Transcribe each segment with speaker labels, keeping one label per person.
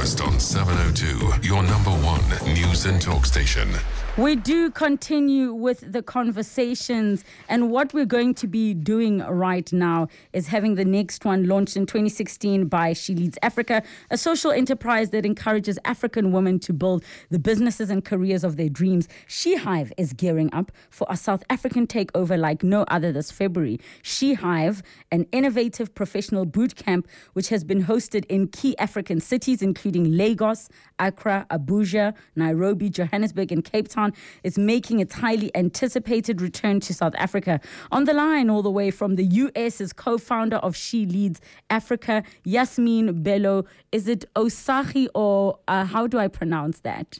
Speaker 1: Breakfast on 702, your number one news and talk station.
Speaker 2: We do continue with the conversations, and what we're going to be doing right now is having the next one launched in 2016 by She Leads Africa, a social enterprise that encourages African women to build the businesses and careers of their dreams. SheHive is gearing up for a South African takeover like no other this February. SheHive, an innovative professional boot camp which has been hosted in key African cities, including Lagos, Accra, Abuja, Nairobi, Johannesburg, and Cape Town is making its highly anticipated return to South Africa. On the line, all the way from the US, is co founder of She Leads Africa, Yasmin Belo. Is it Osagie or uh, how do I pronounce that?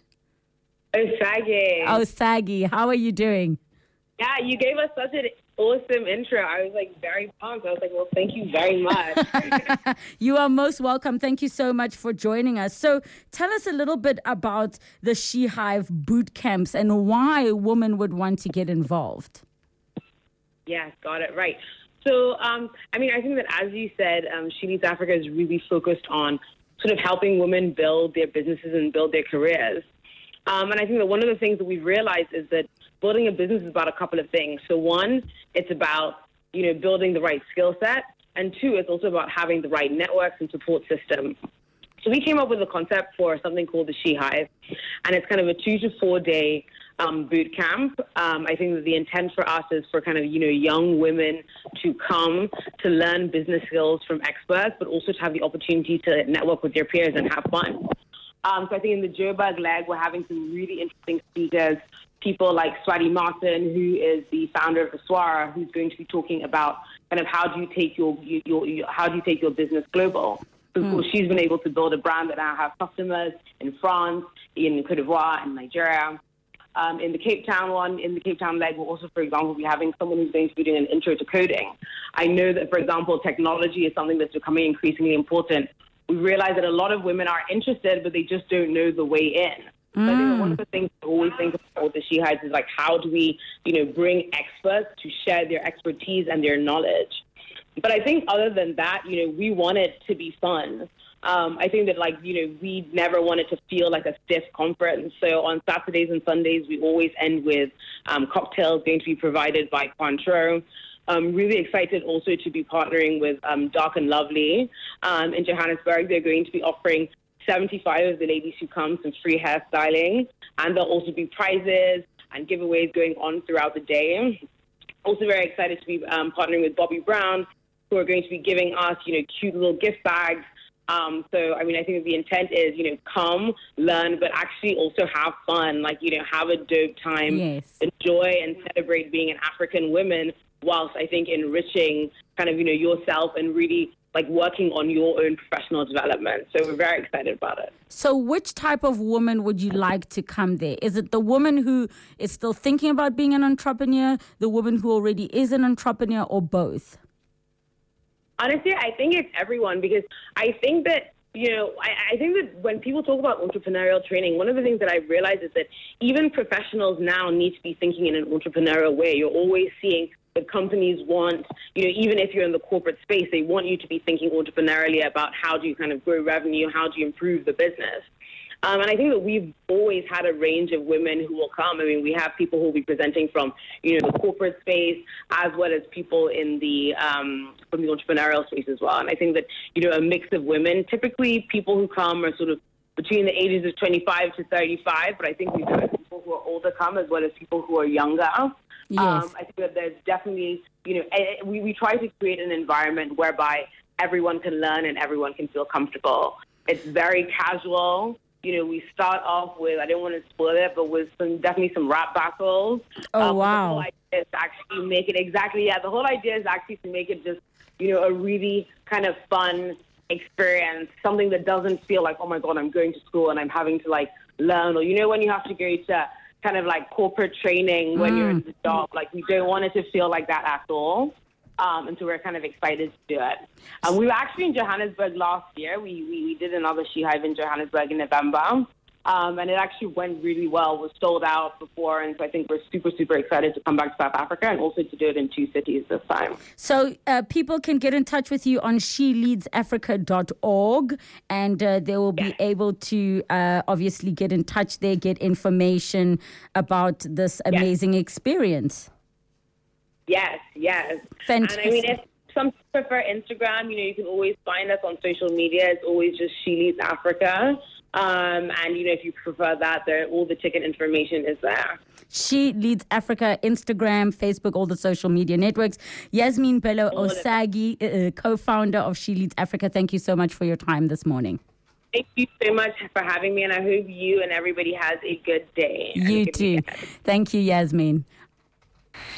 Speaker 3: Osagie.
Speaker 2: Osagie. How are you doing?
Speaker 3: Yeah, you gave us such an awesome intro. I was like very pumped. I was like, well, thank you very much.
Speaker 2: you are most welcome. Thank you so much for joining us. So, tell us a little bit about the SheHive boot camps and why women would want to get involved.
Speaker 3: Yes, got it right. So, um, I mean, I think that as you said, um, She Leads Africa is really focused on sort of helping women build their businesses and build their careers. Um, and I think that one of the things that we've realized is that building a business is about a couple of things. So one, it's about you know building the right skill set, and two, it's also about having the right networks and support system. So we came up with a concept for something called the SheHive, and it's kind of a two to four day um, boot camp. Um, I think that the intent for us is for kind of you know young women to come to learn business skills from experts, but also to have the opportunity to network with their peers and have fun. Um, so I think in the Joburg leg, we're having some really interesting speakers. People like Swaady Martin, who is the founder of YSWARA, who's going to be talking about kind of how do you take your, your, your how do you take your business global. So mm. she's been able to build a brand that now has customers in France, in Cote d'Ivoire, in Nigeria. Um, in the Cape Town one, in the Cape Town leg, we'll also, for example, be having someone who's going to be doing an intro to coding. I know that, for example, technology is something that's becoming increasingly important we realize that a lot of women are interested, but they just don't know the way in. Mm. So I think one of the things we always think about with the SheHives is like, how do we, you know, bring experts to share their expertise and their knowledge? But I think other than that, you know, we want it to be fun. Um, I think that like you know we never wanted to feel like a stiff conference. So on Saturdays and Sundays we always end with um, cocktails going to be provided by Cointreau. I'm really excited also to be partnering with um, Dark and Lovely um, in Johannesburg. They're going to be offering 75 of the ladies who come some free hairstyling, and there'll also be prizes and giveaways going on throughout the day. Also, very excited to be um, partnering with Bobbi Brown, who are going to be giving us, you know, cute little gift bags. Um, so, I mean, I think the intent is, you know, come, learn, but actually also have fun. Like, you know, have a dope time,
Speaker 2: yes.
Speaker 3: enjoy and celebrate being an African woman whilst I think enriching kind of, you know, yourself and really like working on your own professional development. So we're very excited about it.
Speaker 2: So which type of woman would you like to come there? Is it the woman who is still thinking about being an entrepreneur, the woman who already is an entrepreneur, or both?
Speaker 3: Honestly, I think it's everyone because I think that you know, I, I, think that when people talk about entrepreneurial training, one of the things that I realize is that even professionals now need to be thinking in an entrepreneurial way. You're always seeing the companies want, you know, even if you're in the corporate space, they want you to be thinking entrepreneurially about how do you kind of grow revenue, how do you improve the business. Um, and I think that we've always had a range of women who will come. I mean, we have people who will be presenting from, you know, the corporate space as well as people in the um, from the entrepreneurial space as well. And I think that, you know, a mix of women. Typically, people who come are sort of between the ages of 25 to 35, but I think we've got people who are older come as well as people who are younger.
Speaker 2: Yes. Um,
Speaker 3: I think that there's definitely, you know, we, we try to create an environment whereby everyone can learn and everyone can feel comfortable. It's very casual. You know, we start off with, I don't want to spoil it, but with some definitely some rap battles.
Speaker 2: Oh, um, wow.
Speaker 3: The whole idea is actually make it exactly, yeah, the whole idea is actually to make it just, you know, a really kind of fun experience, something that doesn't feel like, oh my God, I'm going to school and I'm having to like learn, or, you know, when you have to go to, kind of like corporate training when mm. you're in mm. the job. Like we don't want it to feel like that at all. Um, and so we're kind of excited to do it. Um, we were actually in Johannesburg last year. We, we, we did another SheHive in Johannesburg in November. Um, and it actually went really well. Was sold out before, and so I think we're super, super excited to come back to South Africa and also to do it in two cities this time.
Speaker 2: So uh, people can get in touch with you on sheleadsafrica.org, and uh, they will be
Speaker 3: Yes.
Speaker 2: able to uh, obviously get in touch there, get information about this
Speaker 3: Yes.
Speaker 2: amazing experience.
Speaker 3: Yes, yes.
Speaker 2: Fantastic.
Speaker 3: And I mean, if some prefer Instagram, you know, you can always find us on social media. It's always just She Leads Africa. Um, and, you know, if you prefer that, there, all the ticket information is there.
Speaker 2: She leads Africa, Instagram, Facebook, all the social media networks. Yasmin Belo
Speaker 3: All of it.
Speaker 2: Osagie, uh, co founder of She Leads Africa, thank you so much for your time this morning.
Speaker 3: Thank you so much for having me, and I hope you and everybody has a good day.
Speaker 2: You too.
Speaker 3: weekend.
Speaker 2: Thank you, Yasmin.